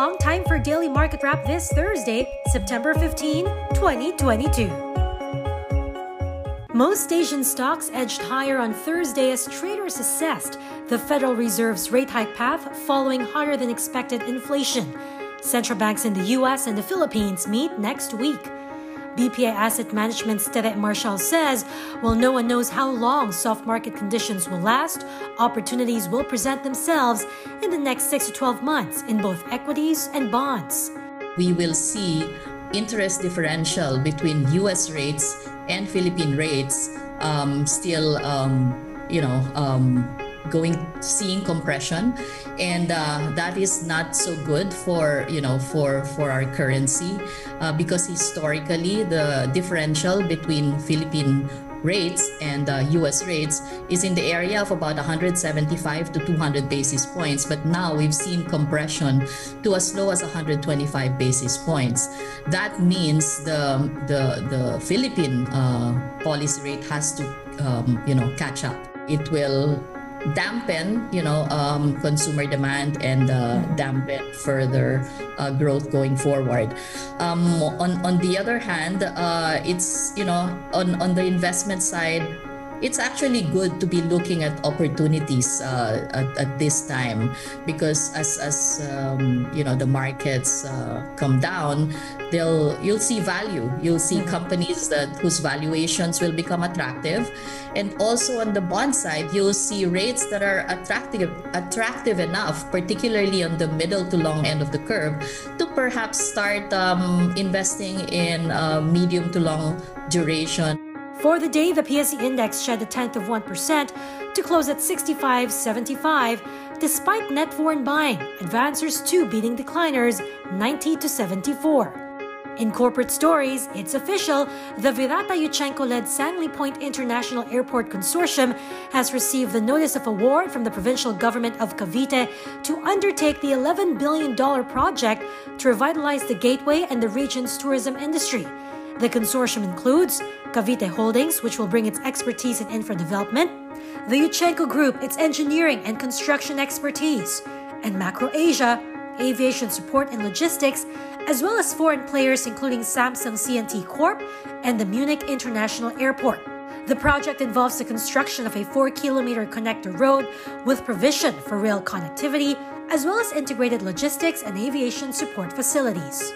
along, time for Daily Market Wrap this Thursday, September 15, 2022. Most Asian stocks edged higher on Thursday as traders assessed the Federal Reserve's rate hike path following higher than expected inflation. Central banks in the US and the Philippines meet next week. BPI Asset Management's Tere Marcial says, while no one knows how long soft market conditions will last, opportunities will present themselves in the next 6 to 12 months in both equities and bonds. We will see interest differential between US rates and Philippine rates um, still, um, you know, um, going seeing compression. And uh, that is not so good for you know for for our currency uh, because historically the differential between Philippine rates and uh, US rates is in the area of about 175 to 200 basis points. But now we've seen compression to as low as 125 basis points. That means the the the Philippine uh, policy rate has to um, you know catch up. It will dampen, you know, um, consumer demand and uh, dampen further uh, growth going forward. Um, on on the other hand, uh, it's you know on on the investment side it's actually good to be looking at opportunities uh, at, at, this time because as as um, you know the markets uh, come down they'll you'll see value you'll see mm-hmm. companies that whose valuations will become attractive and also on the bond side you'll see rates that are attractive attractive enough particularly on the middle to long end of the curve to perhaps start um, investing in uh, medium to long duration for the day, the PSE index shed a tenth of 1% to close at 65.75, despite net foreign buying, advancers too beating decliners 90 to 74. In corporate stories, it's official. The Virata Yuchengco led Sangley Point International Airport Consortium has received the notice of award from the provincial government of Cavite to undertake the $11 billion project to revitalize the gateway and the region's tourism industry. The consortium includes Cavitex Holdings, which will bring its expertise in infra development, the Yuchengco Group, its engineering and construction expertise, and MacroAsia, aviation support and logistics, as well as foreign players including Samsung C&T Corp and the Munich International Airport. The project involves the construction of a 4 kilometer connector road with provision for rail connectivity, as well as integrated logistics and aviation support facilities.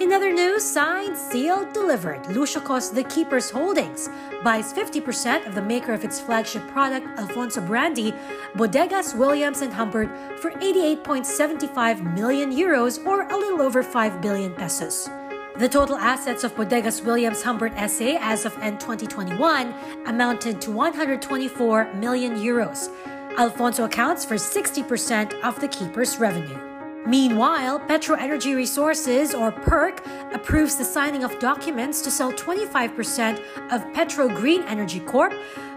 In other news, signed, sealed, delivered, Lucio Co's The Keepers Holdings buys 50% of the maker of its flagship product, Alfonso Brandy, Bodegas Williams and Humbert, for 88.75 million euros or a little over 5 billion pesos. The total assets of Bodegas Williams Humbert SA as of end 2021 amounted to 124 million euros. Alfonso accounts for 60% of the keeper's revenue. Meanwhile, PetroEnergy Resources, or PERC, approves the signing of documents to sell 25% of PetroGreen Energy Corp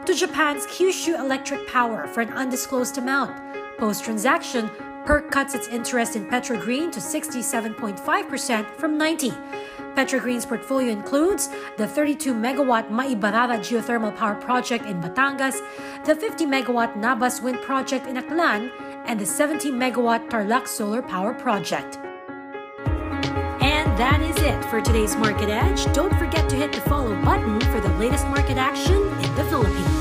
to Japan's Kyushu Electric Power for an undisclosed amount. Post transaction, PERC cuts its interest in Petro Green to 67.5% from 90. PetroGreen's portfolio includes the 32 megawatt Maibarara geothermal power project in Batangas, the 50 megawatt Nabas wind project in Aklan, and the 70 megawatt Tarlac solar power project. And that is it for today's Market Edge. Don't forget to hit the follow button for the latest market action in the Philippines.